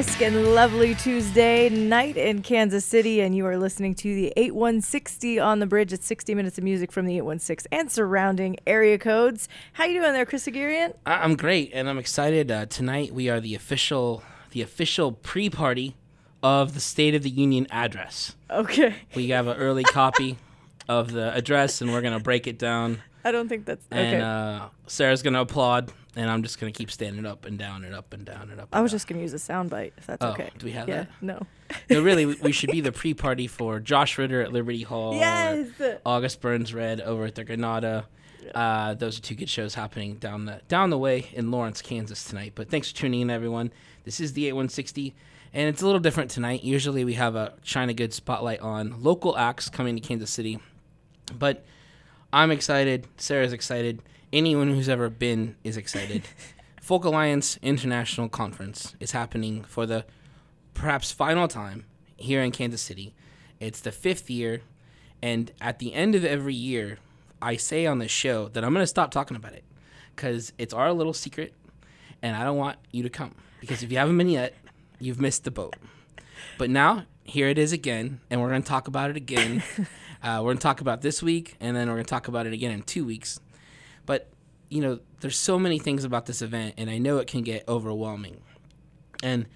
Brisk and lovely Tuesday night in Kansas City, and you are listening to the 8160 on the bridge. It's 60 minutes of music from the 816 and surrounding area codes. How you doing there, Chris Haghirian? I- I'm great, and I'm excited. Uh, tonight we are the official, the official pre-party of the State of the Union address. Okay. We have an early copy of the address, and we're gonna break it down. I don't think that's okay. And uh, Sarah's gonna applaud, and I'm just gonna keep standing up and down and up and down and up. I was down. just going to use a soundbite, if that's Oh, okay. do we have yeah, that? No. no, really, we- we should be the pre-party for Josh Ritter at Liberty Hall. Yes! August Burns Red over at the Granada. Uh, those are two good shows happening down the down the way in Lawrence, Kansas tonight. But thanks for tuning in, everyone. This is the 8160, and it's a little different tonight. Usually we have a China Good spotlight on local acts coming to Kansas City, but I'm excited. Sarah's excited. Anyone who's ever been is excited. Folk Alliance International Conference is happening for the perhaps final time here in Kansas City. It's the fifth year, and at the end of every year, I say on this show that I'm going to stop talking about it because it's our little secret, and I don't want you to come because if you haven't been yet, you've missed the boat. But now here it is again, and we're going to talk about it again. uh, we're going to talk about this week, and then we're going to talk about it again in two weeks. But you know, there's so many things about this event, and I know it can get overwhelming. And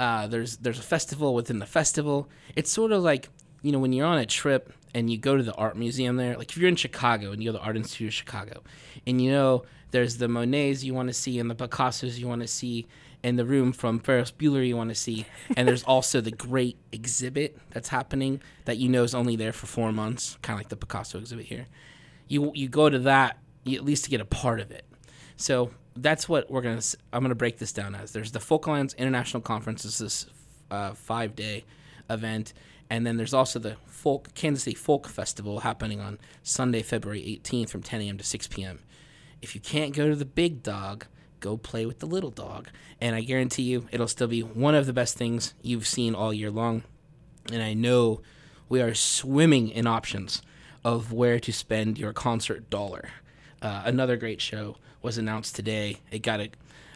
uh, there's there's a festival within the festival. It's sort of like you know when you're on a trip and you go to the art museum there. Like if you're in Chicago and you go to the Art Institute of Chicago, and you know there's the Monets you want to see and the Picassos you want to see, and the room from Ferris Bueller you want to see, and there's also the great exhibit that's happening that you know is only there for four months, kind of like the Picasso exhibit here. You you go to that at least to get a part of it. So that's what we're gonna. I'm gonna break this down as. There's the Folk Alliance International Conference. This is uh, five day event, and then there's also the Folk Kansas City Folk Festival happening on Sunday, February 18th from 10 a.m. to 6 p.m. If you can't go to the big dog, go play with the little dog, and I guarantee you it'll still be one of the best things you've seen all year long. And I know we are swimming in options of where to spend your concert dollar. Uh, another great show was announced today. It got a,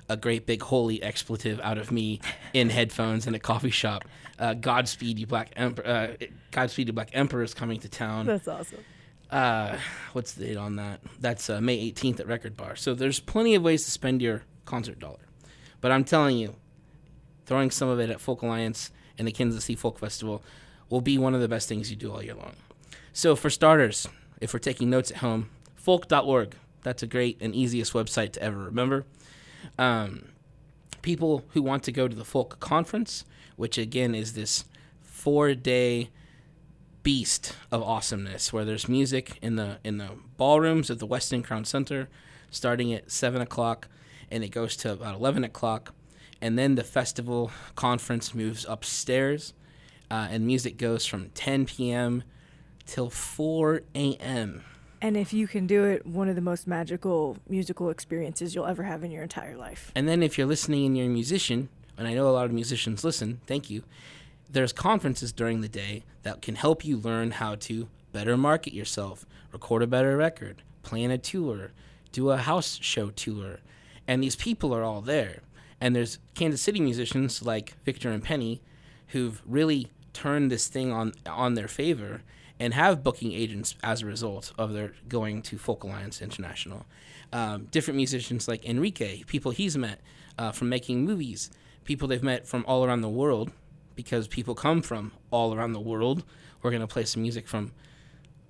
a great big holy expletive out of me in headphones in a coffee shop. Uh, Godspeed, you Black Emperor! Uh, Godspeed, you Black Emperor is coming to town. That's awesome. Uh, what's the date on that? That's uh, May 18th at Record Bar. So there's plenty of ways to spend your concert dollar. But I'm telling you, throwing some of it at Folk Alliance and the Kansas City Folk Festival will be one of the best things you do all year long. So for starters, if we're taking notes at home, folk.org. That's a great and easiest website to ever remember. Um, people who want to go to the Folk Conference, which again is this four day beast of awesomeness where there's music in the in the ballrooms of the Westin Crown Center starting at seven o'clock and it goes to about eleven o'clock and then the festival conference moves upstairs uh, and music goes from 10 p.m. till 4 a.m. And if you can do it, one of the most magical musical experiences you'll ever have in your entire life. And then if you're listening and you're a musician, and I know a lot of musicians listen, thank you. There's conferences during the day that can help you learn how to better market yourself, record a better record, plan a tour, do a house show tour. And these people are all there. And there's Kansas City musicians like Victor and Penny who've really turned this thing on on their favor and have booking agents as a result of their going to Folk Alliance International. Um, different musicians like Enrique, people he's met uh, from making movies, people they've met from all around the world, because people come from all around the world. We're gonna play some music from,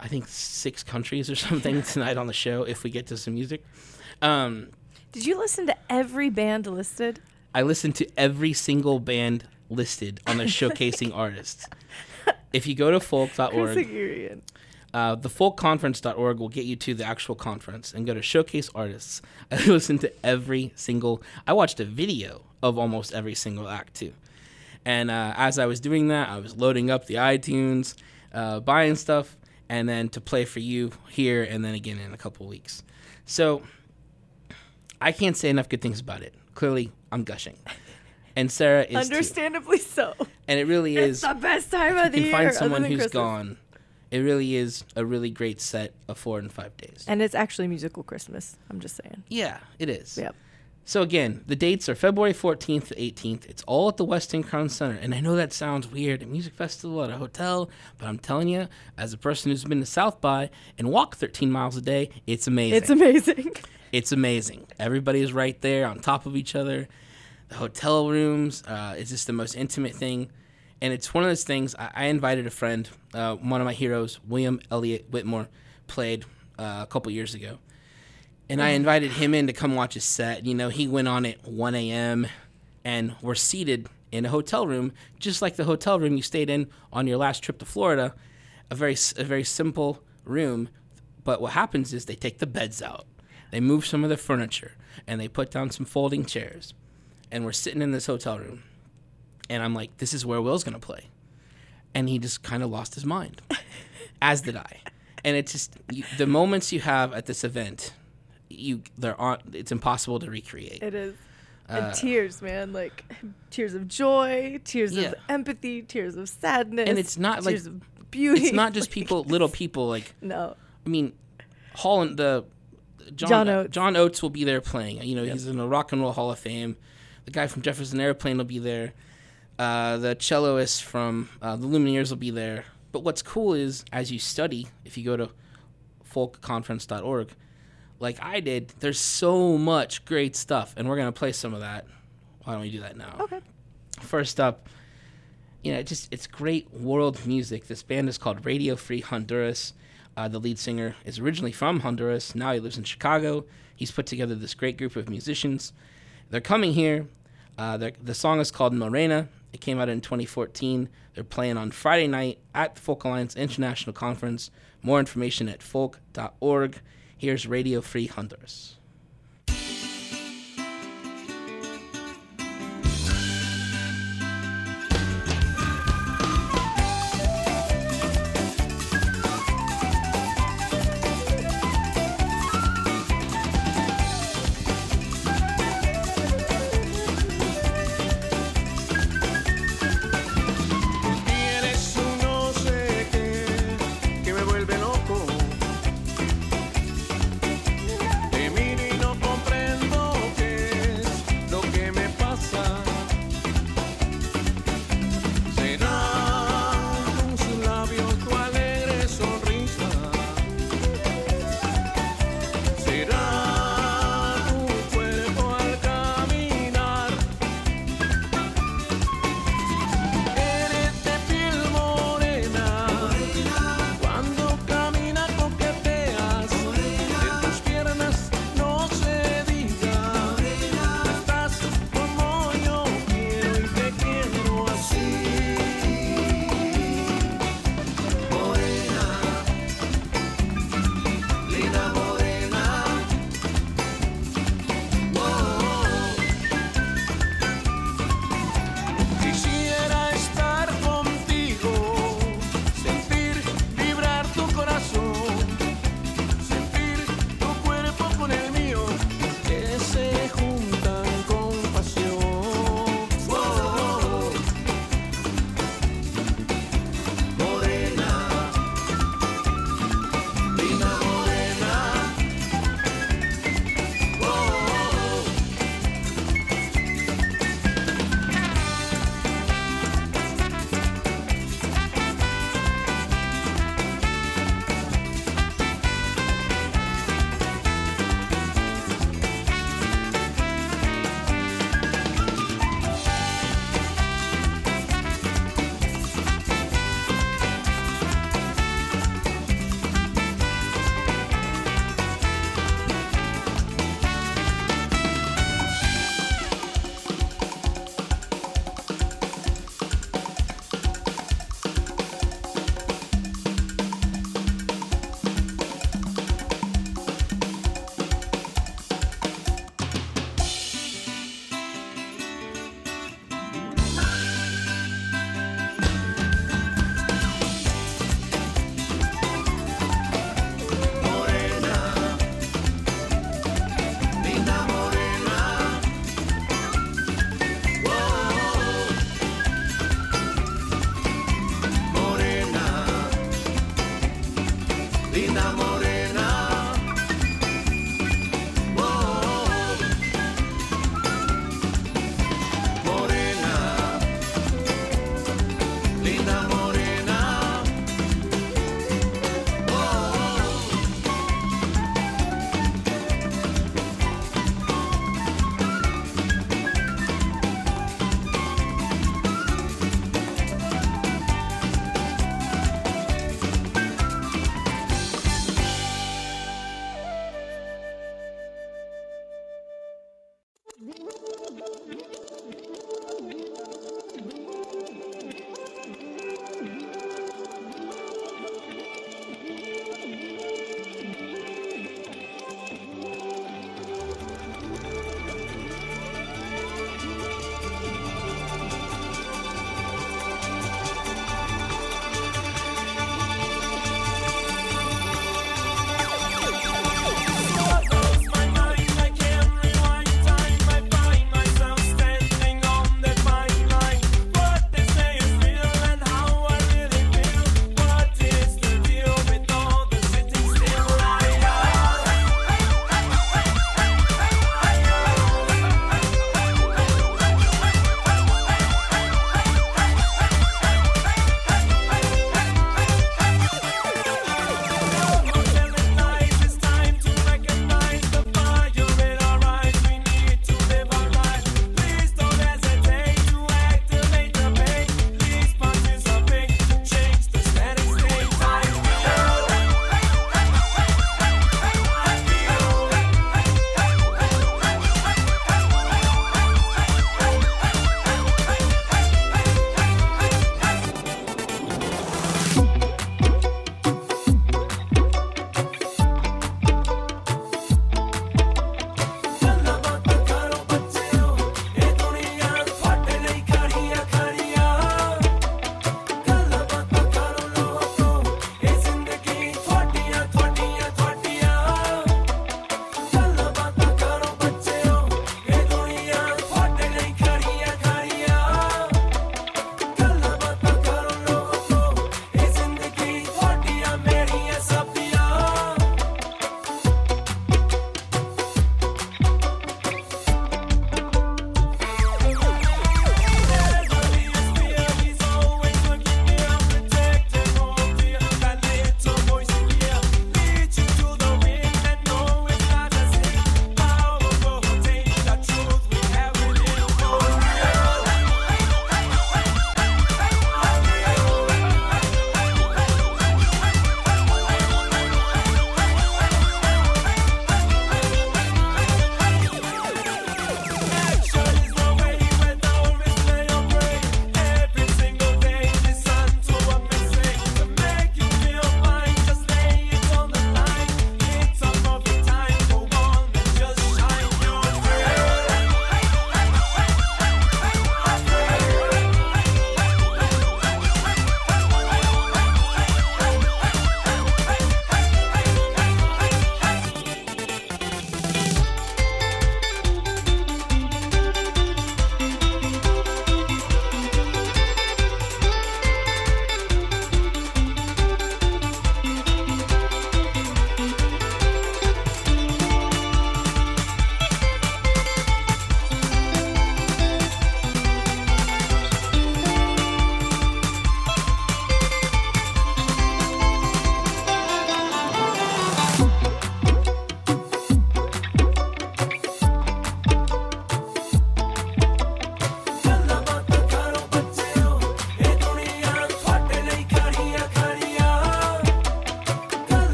I think six countries or something tonight on the show if we get to some music. Um, Did you listen to every band listed? I listened to every single band listed on the showcasing artists. If you go to folk.org, uh, the folkconference.org will get you to the actual conference and go to showcase artists. I listened to every single, I watched a video of almost every single act too. And uh, as I was doing that, I was loading up the iTunes, uh, buying stuff, and then to play for you here and then again in a couple weeks. So I can't say enough good things about it. Clearly, I'm gushing. And Sarah is too. Understandably so. And it really It's is. the best time of the you can year. find someone who's Christmas. gone. It really is a really great set of four and five days. And it's actually musical Christmas. I'm just saying. Yeah, it is. Yep. So again, the dates are February 14th to 18th. It's all at the Westin Crown Center. And I know that sounds weird, a music festival at a hotel, but I'm telling you, as a person who's been to South by and walked 13 miles a day, it's amazing. It's amazing. It's amazing. Everybody is right there on top of each other. The hotel rooms uh, is just the most intimate thing. And it's one of those things. I, I invited a friend, uh, one of my heroes, William Elliott Whitmore, played uh, a couple years ago and I invited him in to come watch his set. You know, he went on at 1 a.m. and we're seated in a hotel room, just like the hotel room you stayed in on your last trip to Florida. A very a very simple room, but what happens is they take the beds out, they move some of the furniture, and they put down some folding chairs, and we're sitting in this hotel room, and I'm like, this is where Will's gonna play, and he just kind of lost his mind, as did I, and it's just you, the moments you have at this event you there aren't it's impossible to recreate. It is. And uh, tears, man, like tears of joy, tears yeah. of empathy, tears of sadness. And it's not tears like of beauty. It's not just people, little people. Like no, I mean, Holland the John, John Oates. John Oates will be there playing. You know, yep. he's in the Rock and Roll Hall of Fame. The guy from Jefferson Airplane will be there. Uh, the celloist from uh, the Lumineers will be there. But what's cool is as you study, if you go to folkconference.org, like I did, there's so much great stuff, and we're gonna play some of that. Why don't we do that now? Okay. First up, you know, just it's great world music. This band is called Radio Free Honduras. Uh, the lead singer is originally from Honduras. Now he lives in Chicago. He's put together this great group of musicians. They're coming here. Uh, the song is called Morena. It came out in 2014. They're playing on Friday night at the Folk Alliance International Conference. More information at folk.org. Here's Radio Free Honduras.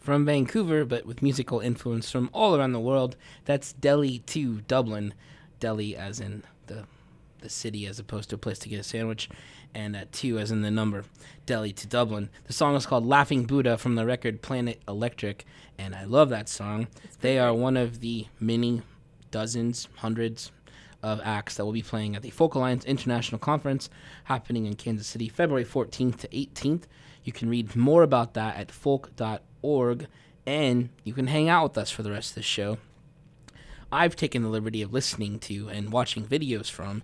From Vancouver, but with musical influence from all around the world. That's Delhi to Dublin. Delhi as in the the city as opposed to a place to get a sandwich, and uh, two as in the number. Delhi to Dublin. The song is called Laughing Buddha from the record Planet Electric, and I love that song. They are one of the many dozens, hundreds of acts that will be playing at the Folk Alliance International Conference happening in Kansas City February 14th to 18th. You can read more about that at folk.org and you can hang out with us for the rest of the show. I've taken the liberty of listening to and watching videos from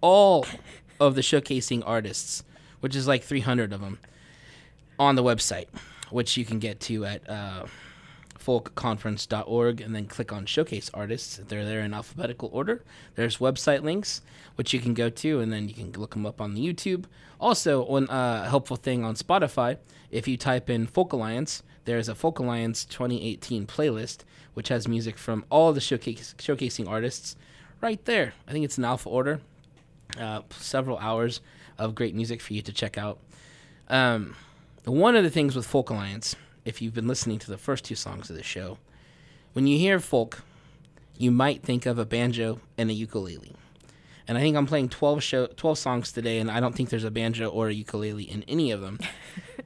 all of the showcasing artists, which is like 300 of them, on the website, which you can get to at uh, folkconference.org and then click on showcase artists. They're there in alphabetical order. There's website links, which you can go to, and then you can look them up on the YouTube. Also, one uh, helpful thing on Spotify, if you type in Folk Alliance, there's a Folk Alliance 2018 playlist, which has music from all the showcase, showcasing artists right there. I think it's in alpha order. Uh, several hours of great music for you to check out. Um, one of the things with Folk Alliance if you've been listening to the first two songs of the show, when you hear folk, you might think of a banjo and a ukulele. And I think I'm playing 12 show 12 songs today and I don't think there's a banjo or a ukulele in any of them.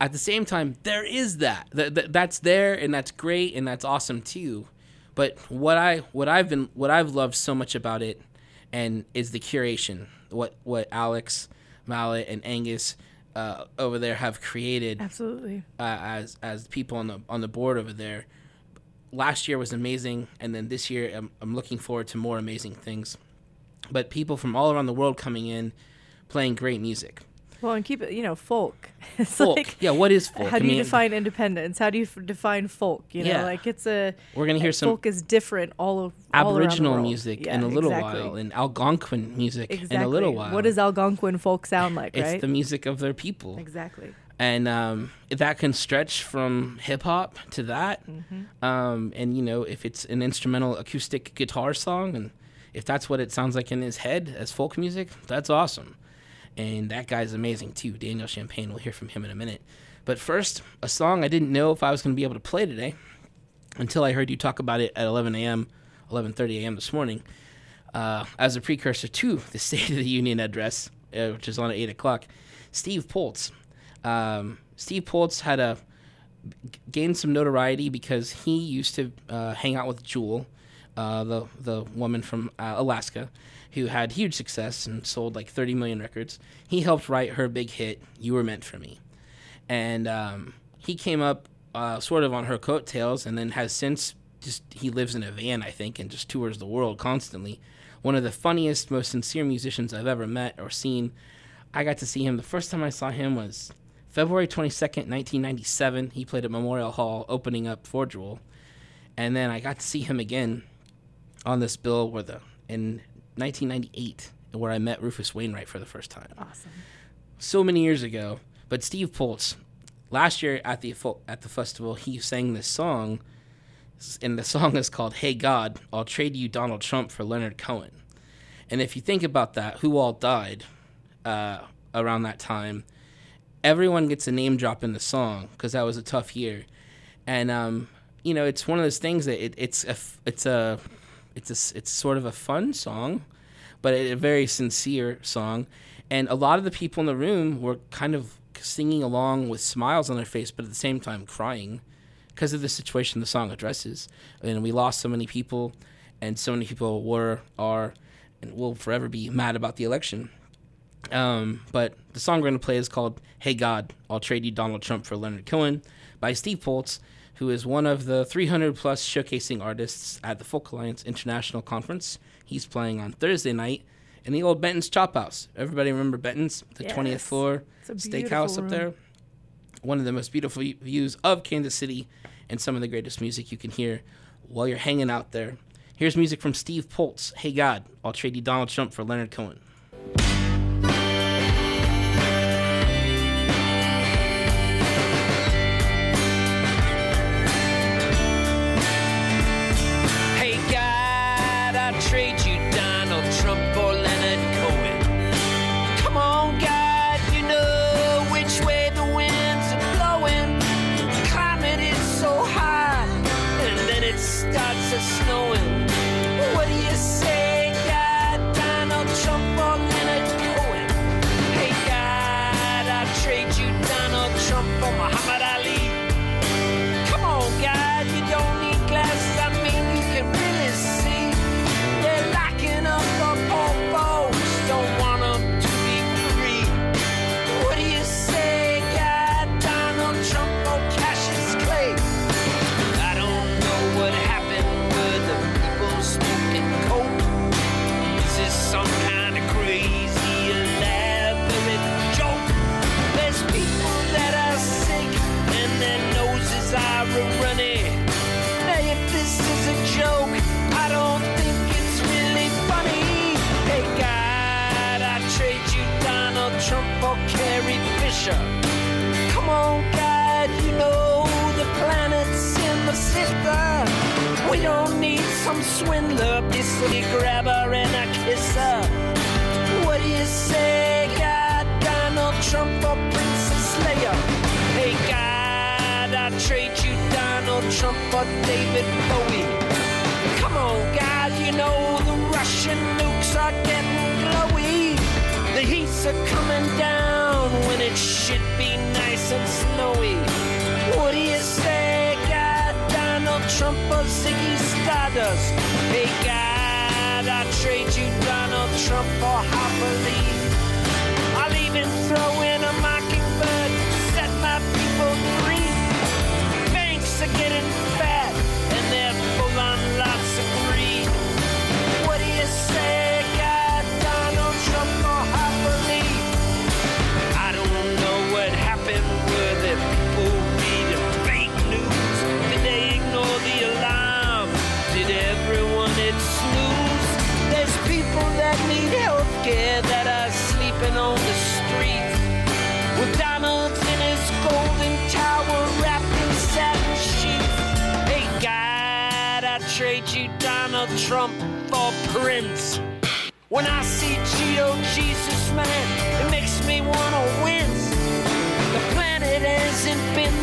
At the same time, there is that. Th- th- that's there and that's great and that's awesome too. But what I what I've been what I've loved so much about it and is the curation. What what Alex Mallet and Aengus uh, over there have created absolutely uh, as as people on the on the board over there. Last year was amazing, and then this year I'm, I'm looking forward to more amazing things. But people from all around the world coming in, playing great music. Well, and keep it, you know, folk. It's folk. Like, yeah, what is folk? How do I you define independence? How do you f- define folk? You know, yeah. like it's a. We're gonna hear some. Folk is different all of Aboriginal all music yeah, in a little exactly. while, and Algonquin music exactly. in a little while. What does Algonquin folk sound like? it's right? the music of their people. Exactly. And um, that can stretch from hip hop to that, mm-hmm. um, and you know, if it's an instrumental acoustic guitar song, and if that's what it sounds like in his head as folk music, that's awesome and that guy's amazing too. Daniel Champagne. We'll hear from him in a minute. But first, a song I didn't know if I was going to be able to play today until I heard you talk about it at 11 a.m., 11:30 a.m. this morning, uh, as a precursor to the State of the Union address, uh, which is on at 8 o'clock. Steve Poltz. Um, Steve Poltz had a gained some notoriety because he used to uh, hang out with Jewel, uh, the the woman from uh, Alaska, who had huge success and sold like 30 million records. He helped write her big hit, You Were Meant for Me. And um, he came up uh, sort of on her coattails and then has since just, he lives in a van, I think, and just tours the world constantly. One of the funniest, most sincere musicians I've ever met or seen. I got to see him. The first time I saw him was February 22nd, 1997. He played at Memorial Hall opening up for Jewel. And then I got to see him again on this bill where the in 1998, where I met Rufus Wainwright for the first time. Awesome. So many years ago. But Steve Poltz, last year at the at the festival, he sang this song, and the song is called "Hey God, I'll trade you Donald Trump for Leonard Cohen." And if you think about that, who all died uh, around that time? Everyone gets a name drop in the song because that was a tough year, and um, you know it's one of those things that it, it's a it's a it's a, it's sort of a fun song, but a very sincere song. And a lot of the people in the room were kind of singing along with smiles on their face, but at the same time crying because of the situation the song addresses. And we lost so many people, and so many people were, are, and will forever be mad about the election. Um, but the song we're going to play is called Hey God, I'll Trade You Donald Trump for Leonard Cohen by Steve Poltz who is one of the 300 plus showcasing artists at the Folk Alliance International Conference. He's playing on Thursday night in the old Benton's Chop House. Everybody remember Benton's, the yes. 20th floor steakhouse up there? One of the most beautiful views of Kansas City and some of the greatest music you can hear while you're hanging out there. Here's music from Steve Poltz. Hey God, I'll trade you Donald Trump for Leonard Cohen.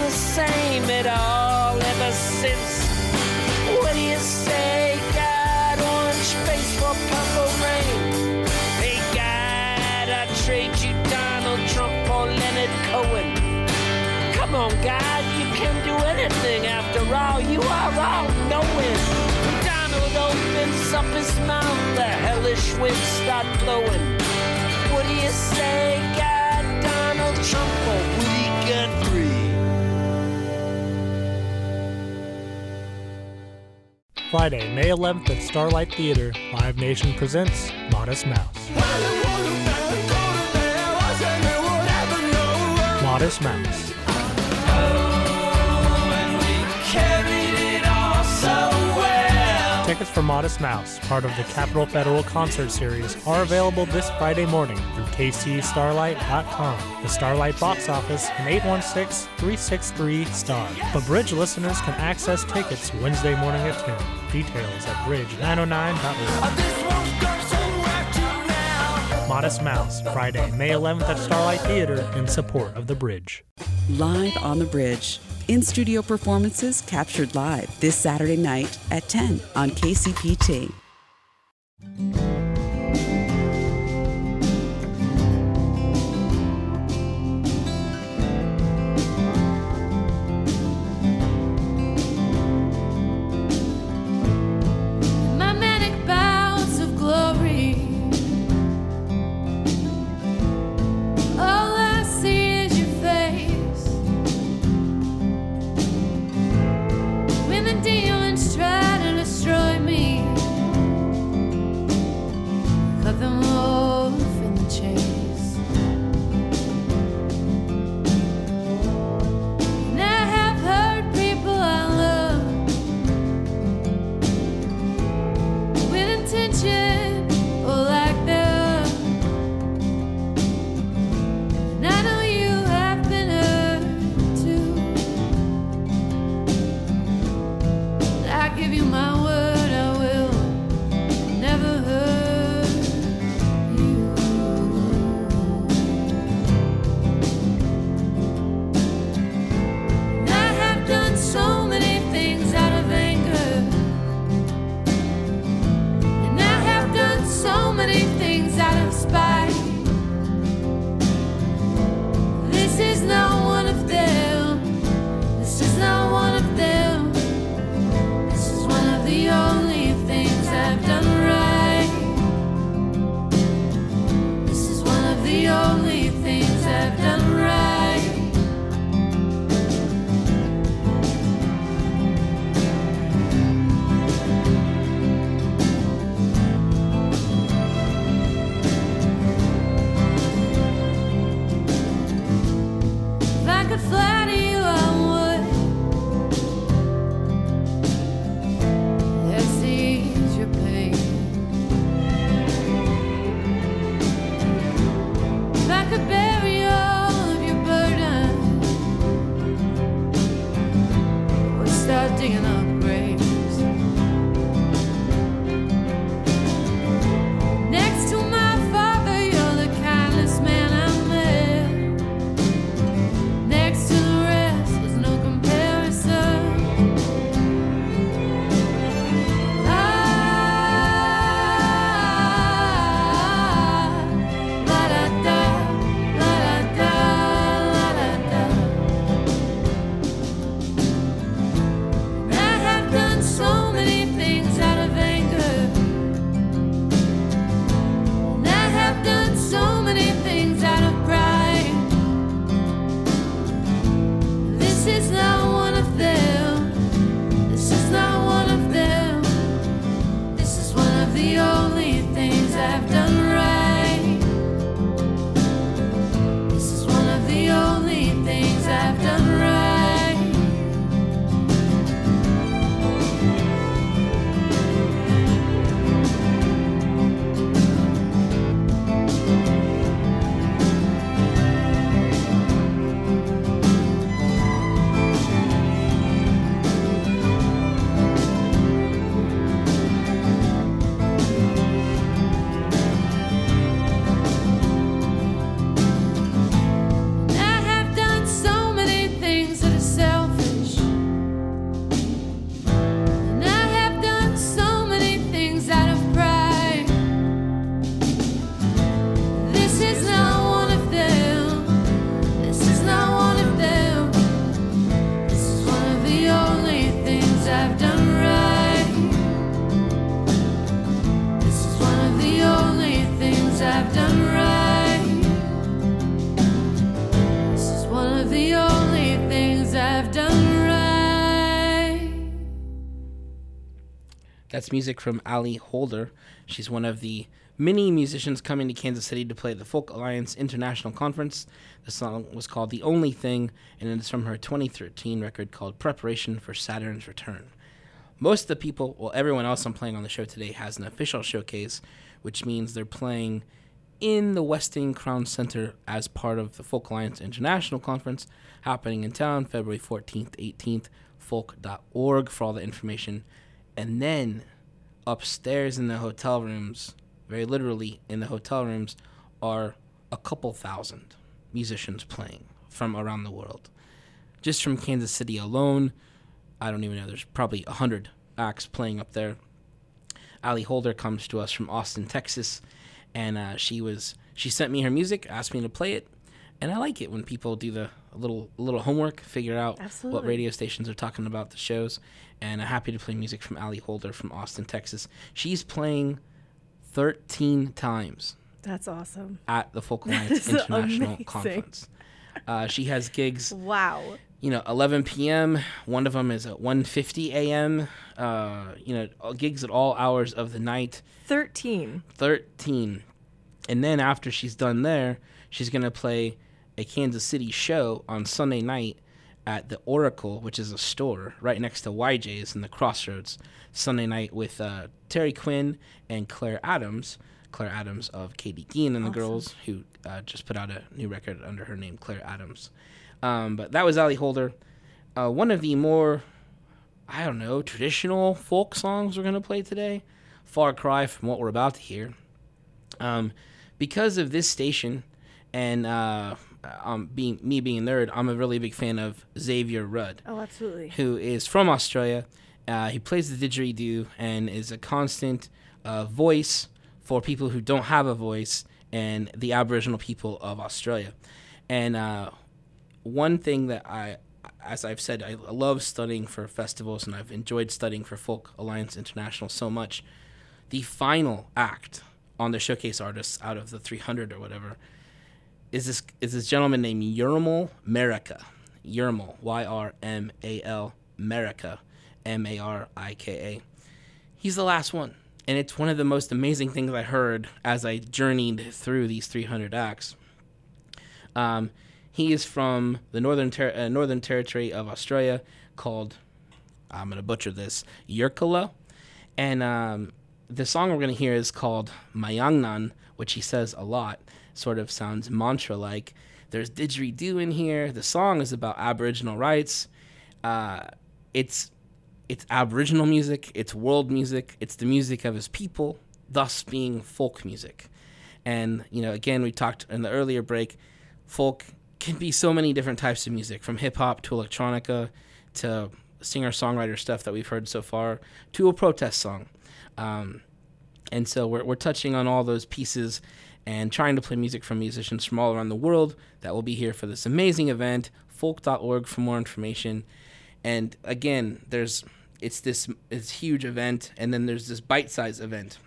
The same at all ever since. What do you say, God? Orange face for purple rain. Hey, God, I trade you Donald Trump for Leonard Cohen. Come on, God, you can do anything. After all, you are all knowing. Donald opens up his mouth, the hellish winds start blowing. What do you say, God, Donald Trump or Woody Guthrie? Friday, May 11th at Starlight Theater, Live Nation presents Modest Mouse. Modest Mouse. Tickets for Modest Mouse, part of the Capital Federal Concert Series, are available this Friday morning through kcstarlight.com, the Starlight box office, and 816-363-STAR. But Bridge listeners can access tickets Wednesday morning at 10. Details at bridge909.org. Modest Mouse, Friday, May 11th at Starlight Theater in support of the Bridge. Live on the Bridge. In studio performances captured live this Saturday night at 10 on KCPT. That's music from Ali Holder. She's one of the many musicians coming to Kansas City to play the Folk Alliance International Conference. The song was called The Only Thing, and it is from her 2013 record called Preparation for Saturn's Return. Most of the people, well, everyone else I'm playing on the show today has an official showcase, which means they're playing in the Westin Crown Center as part of the Folk Alliance International Conference happening in town February 14th, 18th. Folk.org for all the information. And then upstairs in the hotel rooms, very literally in the hotel rooms, are a couple thousand musicians playing from around the world. Just from Kansas City alone, I don't even know, there's probably 100 acts playing up there. Ali Holder comes to us from Austin, Texas, and uh, she was she sent me her music, asked me to play it, and I like it when people do the little little homework, figure out what radio stations are talking about the shows, and I'm happy to play music from Ali Holder from Austin, Texas. She's playing 13 times That's awesome. at the Folk Alliance International amazing. Conference. Uh, she has gigs Wow. you know 11 p.m one of them is at 1.50 a.m uh, you know gigs at all hours of the night 13. 13 and then after she's done there she's going to play a kansas city show on sunday night at the oracle which is a store right next to yj's in the crossroads sunday night with uh, terry quinn and claire adams claire adams of katie dean and the girls who uh, just put out a new record under her name claire adams um, but that was ali holder uh, one of the more I don't know, traditional folk songs we're going to play today. Far cry from what we're about to hear. Um, because of this station and uh, um, being me being a nerd, I'm a really big fan of Xavier Rudd, Oh, absolutely. who is from Australia. Uh, he plays the didgeridoo and is a constant uh, voice for people who don't have a voice and the Aboriginal people of Australia. And uh, one thing that I, as I've said, I love studying for festivals and I've enjoyed studying for Folk Alliance International so much. The final act on the showcase artists out of the 300 or whatever is this is this gentleman named Yirrmal Marika. Yirrmal, Y R M A L Marika, M A R I K A. He's the last one, and it's one of the most amazing things I heard as I journeyed through these 300 acts. Um, he is from the northern ter- uh, northern territory of Australia, called I'm gonna butcher this Yirrkala, and um, the song we're gonna hear is called Mayangnan, which he says a lot. Sort of sounds mantra like. There's didgeridoo in here. The song is about Aboriginal rights. Uh, it's it's Aboriginal music. It's world music. It's the music of his people, thus being folk music. And you know, again, we talked in the earlier break. Folk can be so many different types of music, from hip hop to electronica to singer songwriter stuff that we've heard so far to a protest song. Um, and so we're, we're touching on all those pieces and trying to play music from musicians from all around the world that will be here for this amazing event. Folk.org for more information. And again, there's it's this it's huge event, and then there's this bite-sized event,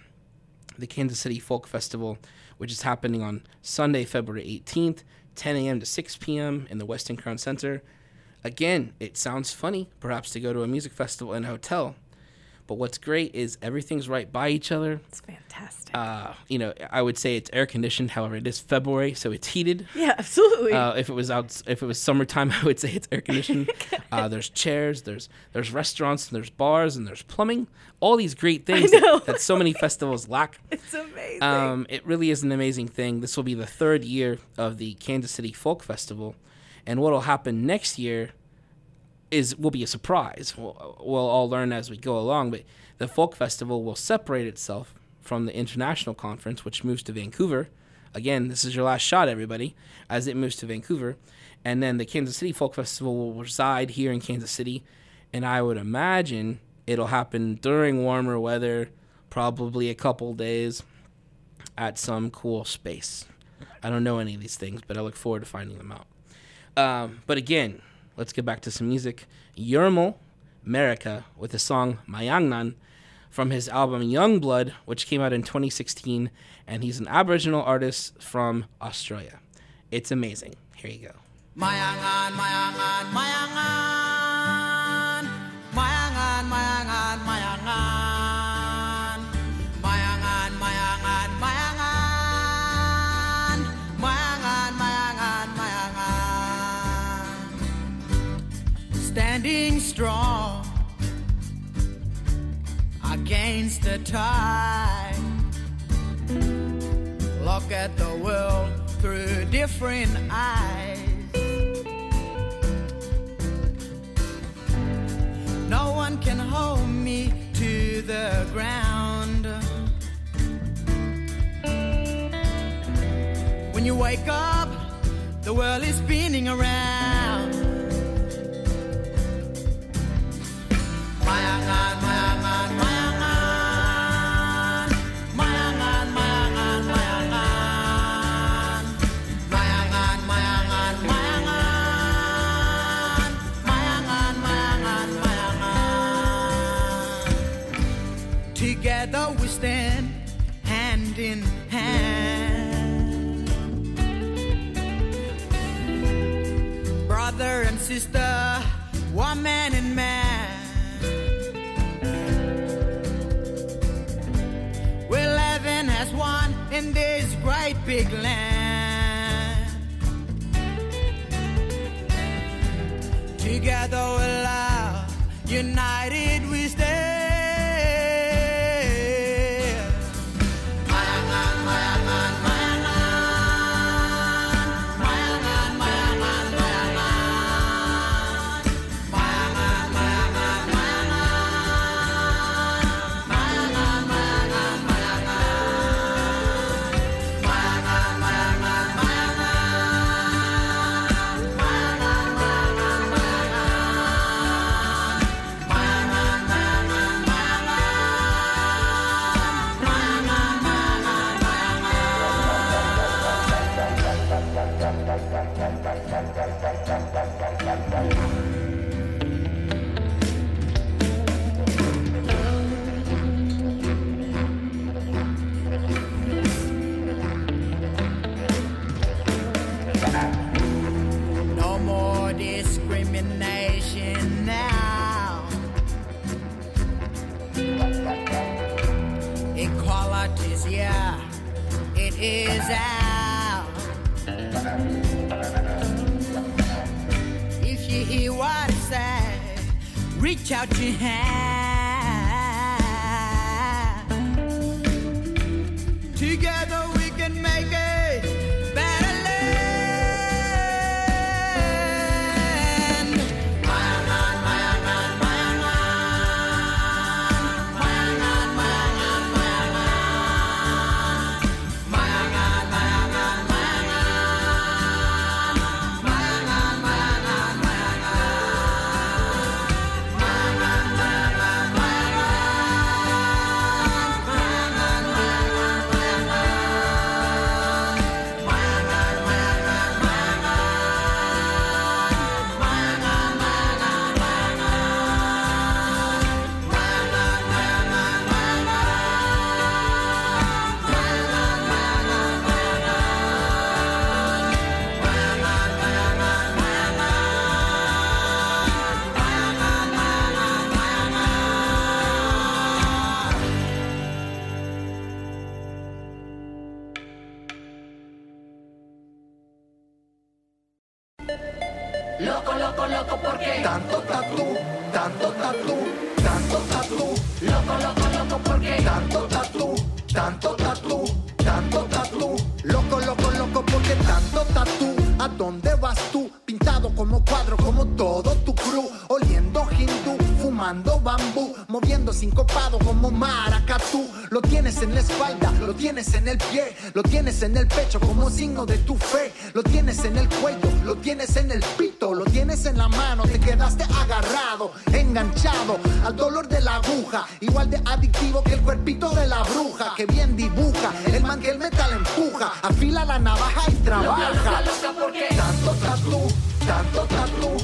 the Kansas City Folk Festival, which is happening on Sunday, February 18th, 10 a.m. to 6 p.m. in the Westin Crown Center. Again, it sounds funny, perhaps, to go to a music festival in a hotel, but what's great is everything's right by each other. It's fantastic. Uh, you know, I would say it's air conditioned. However, it is February, so it's heated. yeah, absolutely. Uh, if it was out, if it was summertime, I would say it's air conditioned. uh, there's chairs, there's there's restaurants, and there's bars, and there's plumbing. All these great things that, that so many festivals lack. it's amazing. Um, it really is an amazing thing. This will be the third year of the Kansas City Folk Festival, and what will happen next year is will be a surprise. We'll, we'll all learn as we go along, but the Folk Festival will separate itself from the international conference, which moves to Vancouver. Again, this is your last shot, everybody, as it moves to Vancouver, and then the Kansas City Folk Festival will reside here in Kansas City, and I would imagine it'll happen during warmer weather, probably a couple days at some cool space. I don't know any of these things, but I look forward to finding them out. Um, but again, let's get back to some music. Yirrmal Marika with the song Mayangnan from his album Young Blood, which came out in 2016, and he's an Aboriginal artist from Australia. It's amazing. Here you go. Against the tide. Look at the world through different eyes. No one can hold me to the ground. When you wake up, the world is spinning around. Is out. If you hear what I say, reach out your hand. Together Moviendo sincopado como maracatú. Lo tienes en la espalda, lo tienes en el pie. Lo tienes en el pecho como signo de tu fe. Lo tienes en el cuello, lo tienes en el pito. Lo tienes en la mano, te quedaste agarrado, enganchado al dolor de la aguja. Igual de adictivo que el cuerpito de la bruja. Que bien dibuja, el man que el metal empuja. Afila la navaja y trabaja. Loca, loca, ¿por qué? Tanto tatú,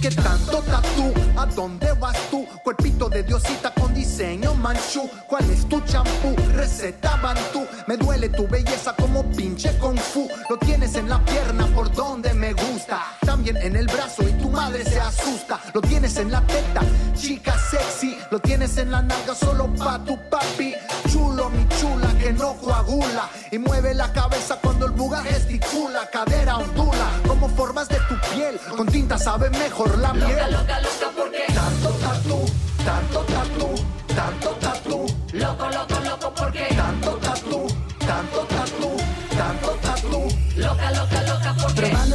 porque tanto tatú. ¿A dónde vas tú? Cuerpito de diosita con diseño manchú. ¿Cuál es tu champú? Receta bantú. Me duele tu belleza como pinche kung fu. Lo tienes en la pierna por donde me gusta. También en el brazo y tu madre se asusta. Lo tienes en la teta, chica sexy. Lo tienes en la nalga solo pa' tu papi. Chulo mi chula que no coagula. Y mueve la cabeza cuando el buga sabe mejor la miel.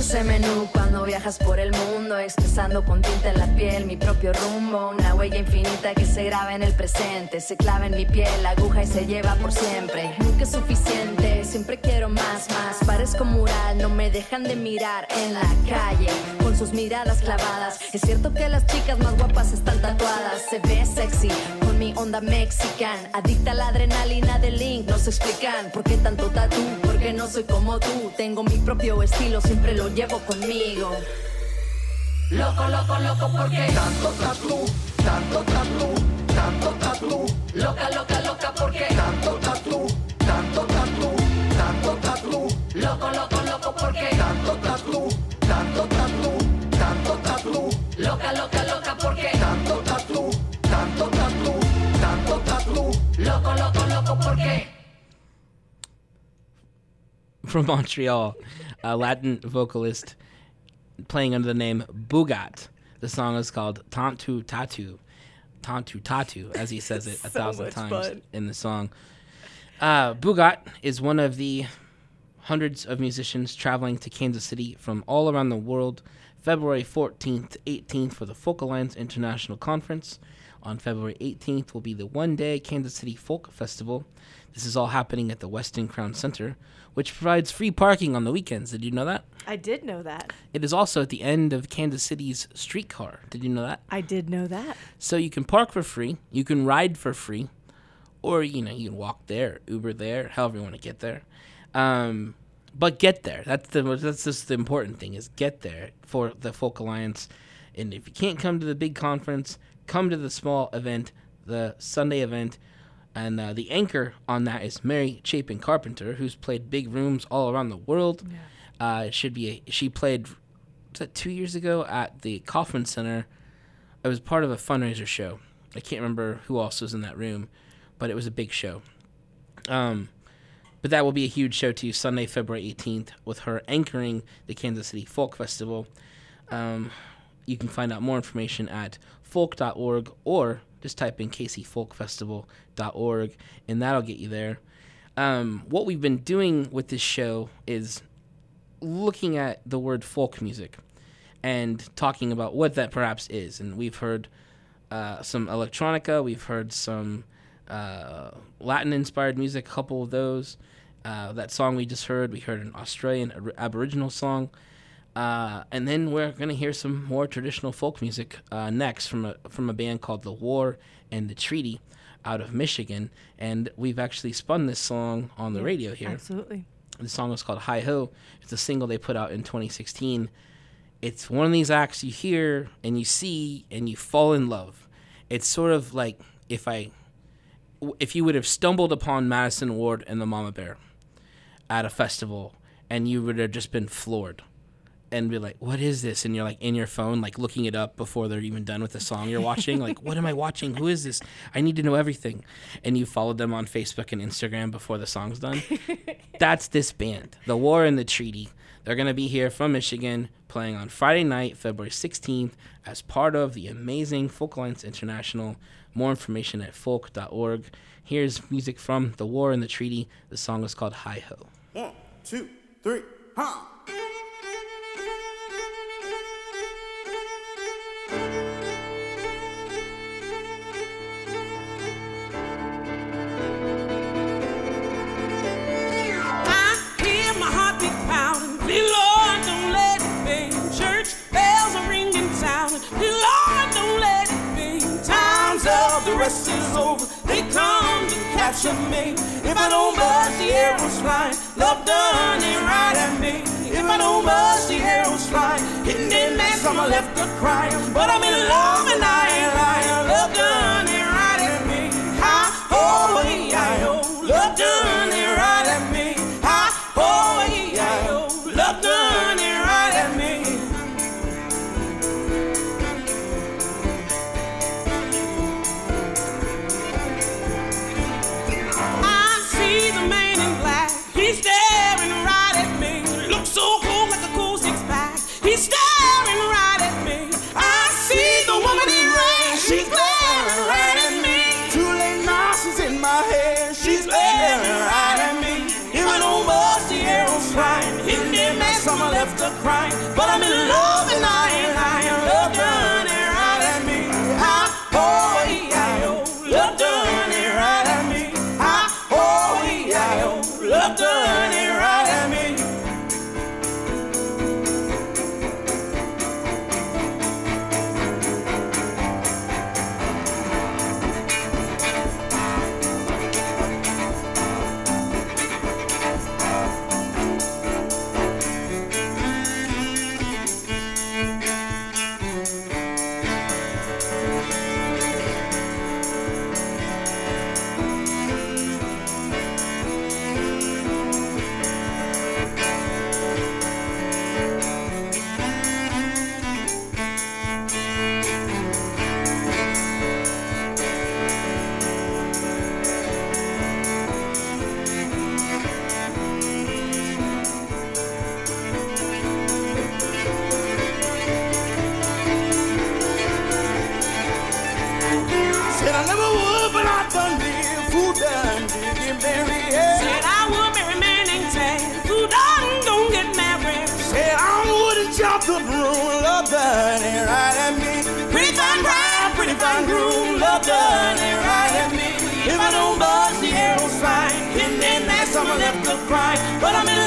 Ese menú cuando viajas por el mundo, expresando con tinta en la piel mi propio rumbo, una huella infinita que se graba en el presente, se clava en mi piel, la aguja y se lleva por siempre. Nunca es suficiente, siempre quiero más, más. Parezco mural, no me dejan de mirar en la calle con sus miradas clavadas. Es cierto que las chicas más guapas están tatuadas, se ve sexy con mi onda mexican, adicta a la adrenalina del link, nos explican por qué tanto tatú, porque no soy como tú, tengo mi propio estilo, siempre lo llevo conmigo. Loco, loco, loco, porque Tanto tatú, tanto tatú, tanto tatú. Loca, loca, loca, porque Tanto tatú, tanto tatú, tanto tatú. Loco, loco, loco, porque Tanto tatú, tanto tatú, tanto tatú. Loca, loca, loca, porque from Montreal, a Latin vocalist playing under the name Boogát. The song is called Tantu Tatu. Tantu Tatu, as he says it a So thousand times fun. in the song. Uh, Boogát is one of the hundreds of musicians traveling to Kansas City from all around the world February 14th to 18th for the Folk Alliance International Conference. On February 18th will be the one day Kansas City Folk Festival. This is all happening at the Westin Crown Center, which provides free parking on the weekends. Did you know that? I did know that. It is also at the end of Kansas City's streetcar. Did you know that? I did know that. So you can park for free, you can ride for free, or you know you can walk there, Uber there, however you want to get there. Um, but get there. That's the that's just the important thing is get there for the Folk Alliance. And if you can't come to the big conference, come to the small event, the Sunday event. And uh, the anchor on that is Mary Chapin Carpenter, who's played big rooms all around the world. Uh, it should be a, she played was that two years ago at the Kauffman Center. It was part of a fundraiser show. I can't remember who else was in that room, but it was a big show. Um, but that will be a huge show too, Sunday, February 18th, with her anchoring the Kansas City Folk Festival. Um, you can find out more information at folk.org or just type in kcfolkfestival.org and that'll get you there. Um, what we've been doing with this show is looking at the word folk music and talking about what that perhaps is. And we've heard uh, some electronica, we've heard some uh, Latin inspired music, a couple of those. Uh, that song we just heard, we heard an Australian ab- Aboriginal song. Uh, and then we're going to hear some more traditional folk music uh, next from a, from a band called The War and the Treaty out of Michigan. And we've actually spun this song on the radio here. Absolutely. The song is called Hi Ho. It's a single they put out in 2016. It's one of these acts you hear and you see and you fall in love. It's sort of like if I, if you would have stumbled upon Madisen Ward and the Mama Bear at a festival and you would have just been floored and be like, "What is this?" And you're like in your phone, like looking it up before they're even done with the song you're watching. like, what am I watching? Who is this? I need to know everything. And you followed them on Facebook and Instagram before the song's done. That's this band, The War and the Treaty. They're gonna be here from Michigan, playing on Friday night, February 16th, as part of the amazing Folk Alliance International. More information at folk.org. Here's music from The War and the Treaty. The song is called Hi Ho. One, two, three, ha! Rest is over. They come to capture me. If I don't bust, the arrows flying. Love done it right at me. If I don't bust, the arrows flying. Hitting them mess, I'm left to crying. But I'm in love and I ain't lying. Love done I'm in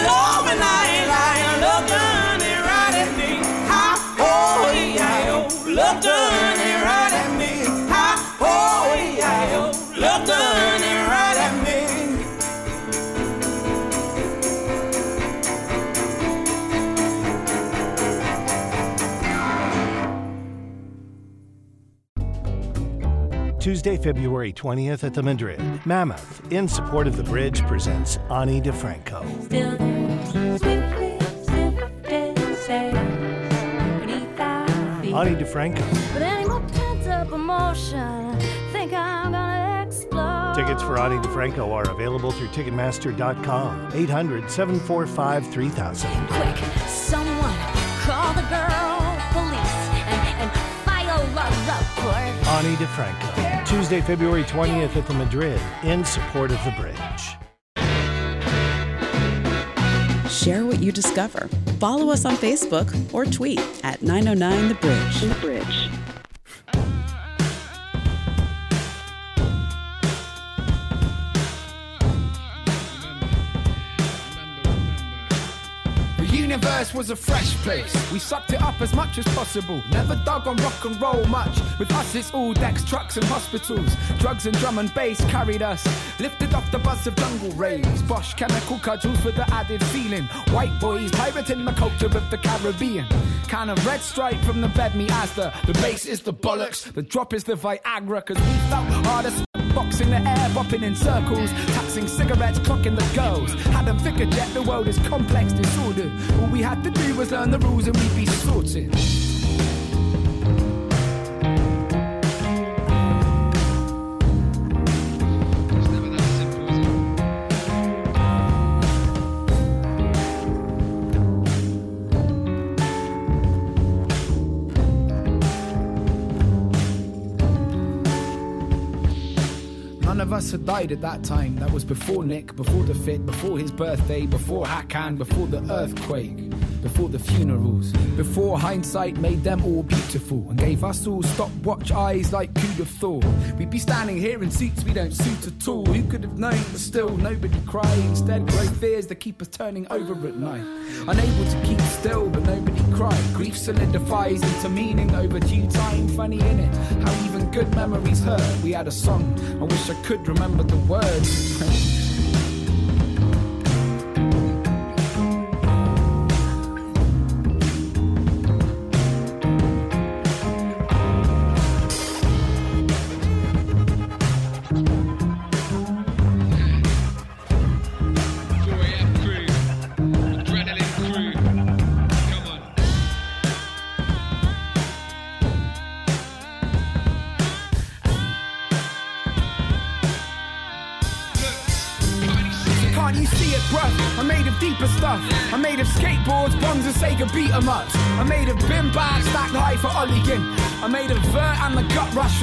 Tuesday, February 20th at the Madrid. Mammoth, in support of the bridge, presents Ani DiFranco. Ani DiFranco. But any more pent-up emotion, think I'm gonna explode. Tickets for Ani DiFranco are available through Ticketmaster.com. 800 745 3000. Quick, someone call the girl police and, and file a report. Ani DiFranco. Tuesday, February 20th at the Madrid, in support of the bridge. Share what you discover. Follow us on Facebook or tweet at 909 The Bridge. The Bridge. Universe was a fresh place. We sucked it up as much as possible. Never dug on rock and roll much. With us, it's all decks, trucks, and hospitals. Drugs and drum and bass carried us. Lifted off the bus of jungle rays. Bosch chemical cudgels for the added feeling. White boys pirating the culture of the Caribbean. Kind of red stripe from the bed me Asda. The bass is the bollocks. The drop is the Viagra. Cause we felt hardest. Box in the air, bopping in circles, taxing cigarettes, clocking the girls. Had a figure jet, the world is complex, disordered. All we had to do was learn the rules and we'd be sorted. Us had died at that time. That was before Nick, before the fit, before his birthday, before Hakan, before the earthquake, before the funerals, before hindsight made them all beautiful and gave us all stopwatch eyes like who'd have thought. We'd be standing here in suits we don't suit at all. Who could have known? But still, nobody cried. Instead, grow fears that keep us turning over at night. Unable to keep still, but nobody cried. Grief solidifies into meaning over due time. Funny in it, how even good memories hurt. We had a song, I wish I could remember the words.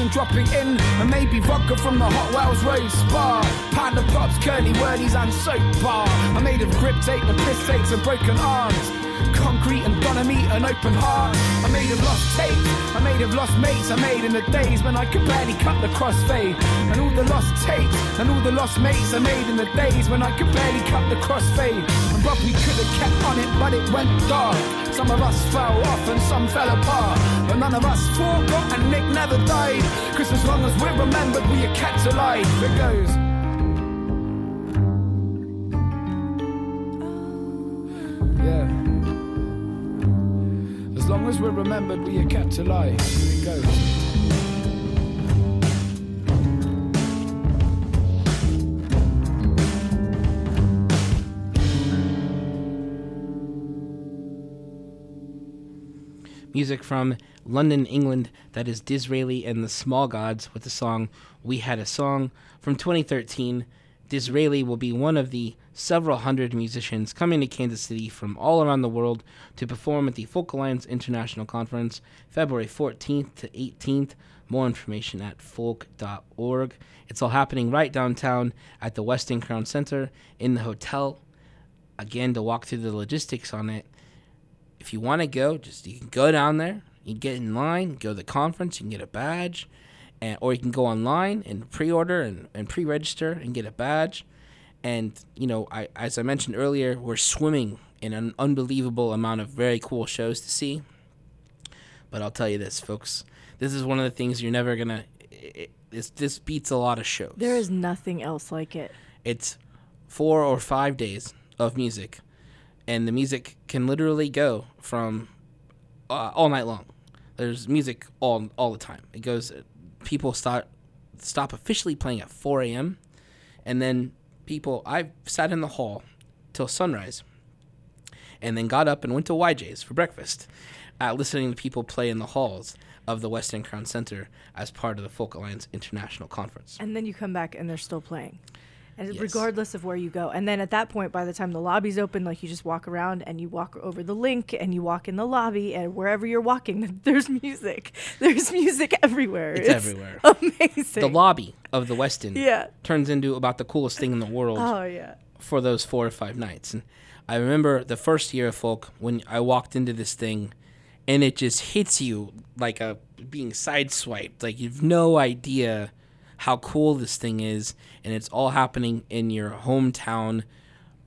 from dropping in. And maybe vodka from the Hot Wells Road Spa. of pops, curly whirlies, and soap bar. I'm made of grip tape, the piss takes, and broken arms. Concrete and gonna meet an open heart. I made of lost tape, I made of lost mates. I made in the days when I could barely cut the crossfade. And all the lost tapes and all the lost mates I made in the days when I could barely cut the crossfade. And Rob, we could have kept on it, but it went dark. Some of us fell off and some fell apart. But none of us forgot and Nick never died. Cause as long as we're remembered, we are kept alive. It goes. Yeah. As long as we're remembered, we are kept alive. It goes. Music from London, England, that is Dizraeli and the Small Gods with the song We Had a Song from 2013. Dizraeli will be one of the several hundred musicians coming to Kansas City from all around the world to perform at the Folk Alliance International Conference February 14th to 18th. More information at folk.org. It's all happening right downtown at the Westin Crown Center in the hotel. Again, to walk through the logistics on it, if you want to go, just you can go down there, you get in line, go to the conference, you can get a badge, and or you can go online and pre-order and, and pre-register and get a badge. And you know, I as I mentioned earlier, we're swimming in an unbelievable amount of very cool shows to see. But I'll tell you this, folks, this is one of the things you're never gonna. It, this this beats a lot of shows. There is nothing else like it. It's four or five days of music, and the music can literally go from uh, all night long. There's music all all the time. It goes. People start stop officially playing at 4 a.m. and then people. I sat in the hall till sunrise, and then got up and went to YJ's for breakfast, uh, listening to people play in the halls of the Westin Crown Center as part of the Folk Alliance International Conference. And then you come back and they're still playing. And Yes. regardless of where you go. And then at that point, by the time the lobby's open, like you just walk around and you walk over the link and you walk in the lobby and wherever you're walking, there's music. There's music everywhere. It's everywhere. Amazing. The lobby of the Westin Yeah. turns into about the coolest thing in the world Oh yeah. for those four or five nights. And I remember the first year of folk when I walked into this thing and it just hits you like a being sideswiped. Like you've no idea how cool this thing is, and it's all happening in your hometown,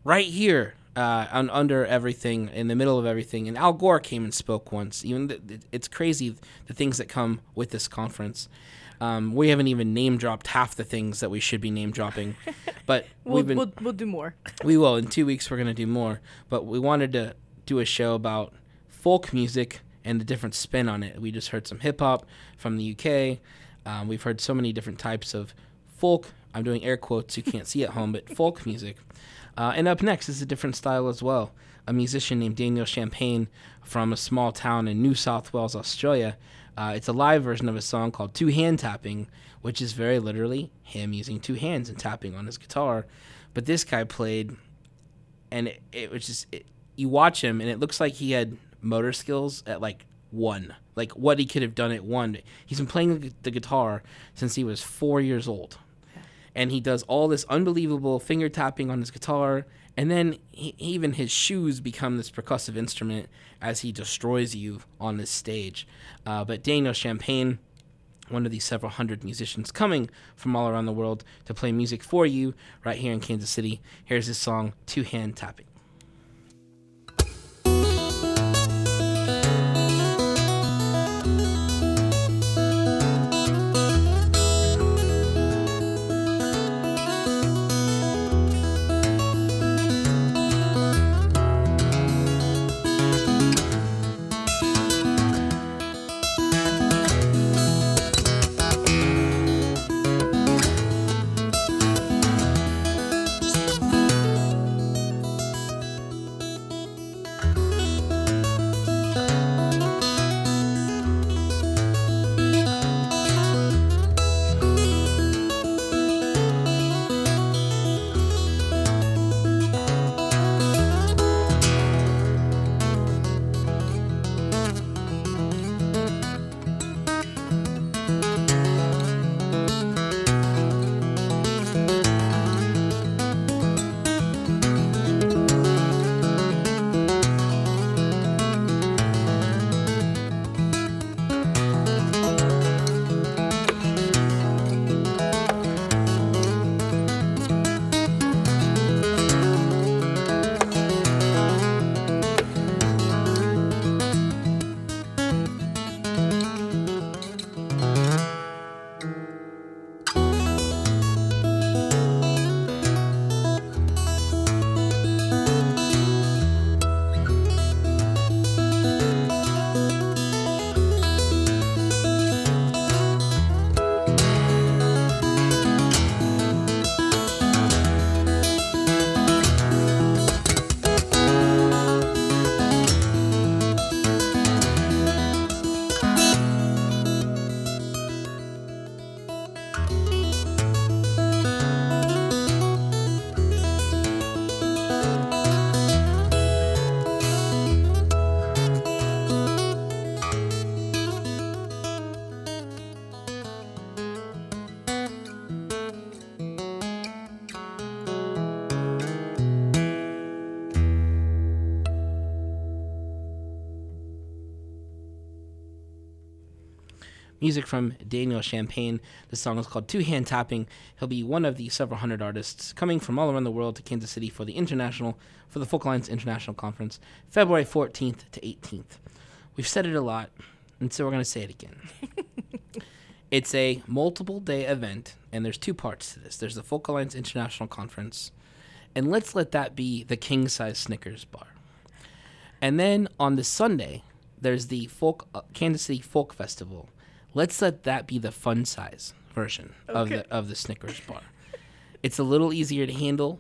right here, uh, un- under everything, in the middle of everything. And Al Gore came and spoke once. Even th- it's crazy the things that come with this conference. Um, we haven't even name dropped half the things that we should be name dropping, but We'll, been we'll, we'll do more. we will. In two weeks, we're going to do more. But we wanted to do a show about folk music and the different spin on it. We just heard some hip hop from the UK. Um, we've heard so many different types of folk. I'm doing air quotes you can't see at home, but folk music. Uh, and up next is a different style as well. A musician named Daniel Champagne from a small town in New South Wales, Australia. Uh, it's a live version of a song called Two Hand Tapping, which is very literally him using two hands and tapping on his guitar. But this guy played, and it, it was just, it, you watch him, and it looks like he had motor skills at like one. Like what he could have done at one. He's been playing the, guitar since he was four years old. And he does all this unbelievable finger tapping on his guitar. And then he, even his shoes become this percussive instrument as he destroys you on this stage. Uh, but daniel champagne one of these several hundred musicians coming from all around the world to play music for you right here in kansas city here's his song two hand tapping Music from Daniel Champagne. The song is called Two Hand Tapping. He'll be one of the several hundred artists coming from all around the world to Kansas City for the international, for the Folk Alliance International Conference, February 14th to 18th. We've said it a lot, and so we're going to say it again. it's a multiple day event, and there's two parts to this. There's the Folk Alliance International Conference, and let's let that be the king size Snickers bar. And then on the Sunday, there's the folk uh, Kansas City Folk Festival. Let's let that be the fun size version of the of the Snickers bar. it's a little easier to handle,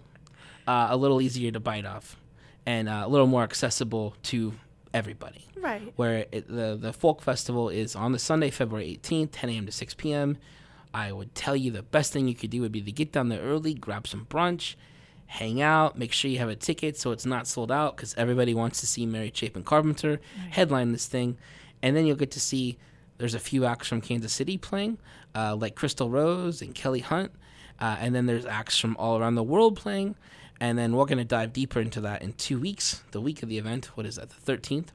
uh, a little easier to bite off, and uh, a little more accessible to everybody. Right. Where it, the the folk festival is on the Sunday, February 18th, 10 a.m. to 6 p.m. I would tell you the best thing you could do would be to get down there early, grab some brunch, hang out, make sure you have a ticket so it's not sold out because everybody wants to see Mary Chapin Carpenter headline this thing, and then you'll get to see there's a few acts from Kansas City playing, uh, like Crystal Rose and Kelly Hunt, uh, and then there's acts from all around the world playing, and then we're gonna dive deeper into that in two weeks, the week of the event. What is that, the 13th?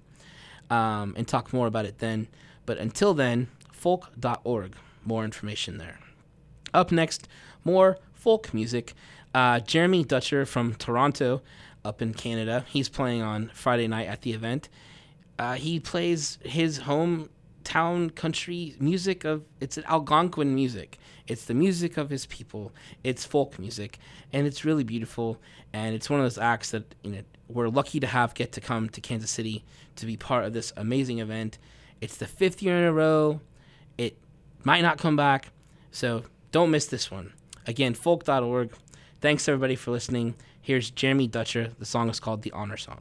Um, and talk more about it then. But until then, folk.org, more information there. Up next, more folk music. Uh, Jeremy Dutcher from Toronto, up in Canada, he's playing on Friday night at the event. Uh, he plays his hometown country music of it's an Algonquin music. It's the music of his people. It's folk music, and it's really beautiful. And it's one of those acts that you know we're lucky to have get to come to Kansas City to be part of this amazing event. It's the fifth year in a row. It might not come back, so don't miss this one. Again, folk.org. Thanks everybody for listening. Here's Jeremy Dutcher. The song is called The Honor Song.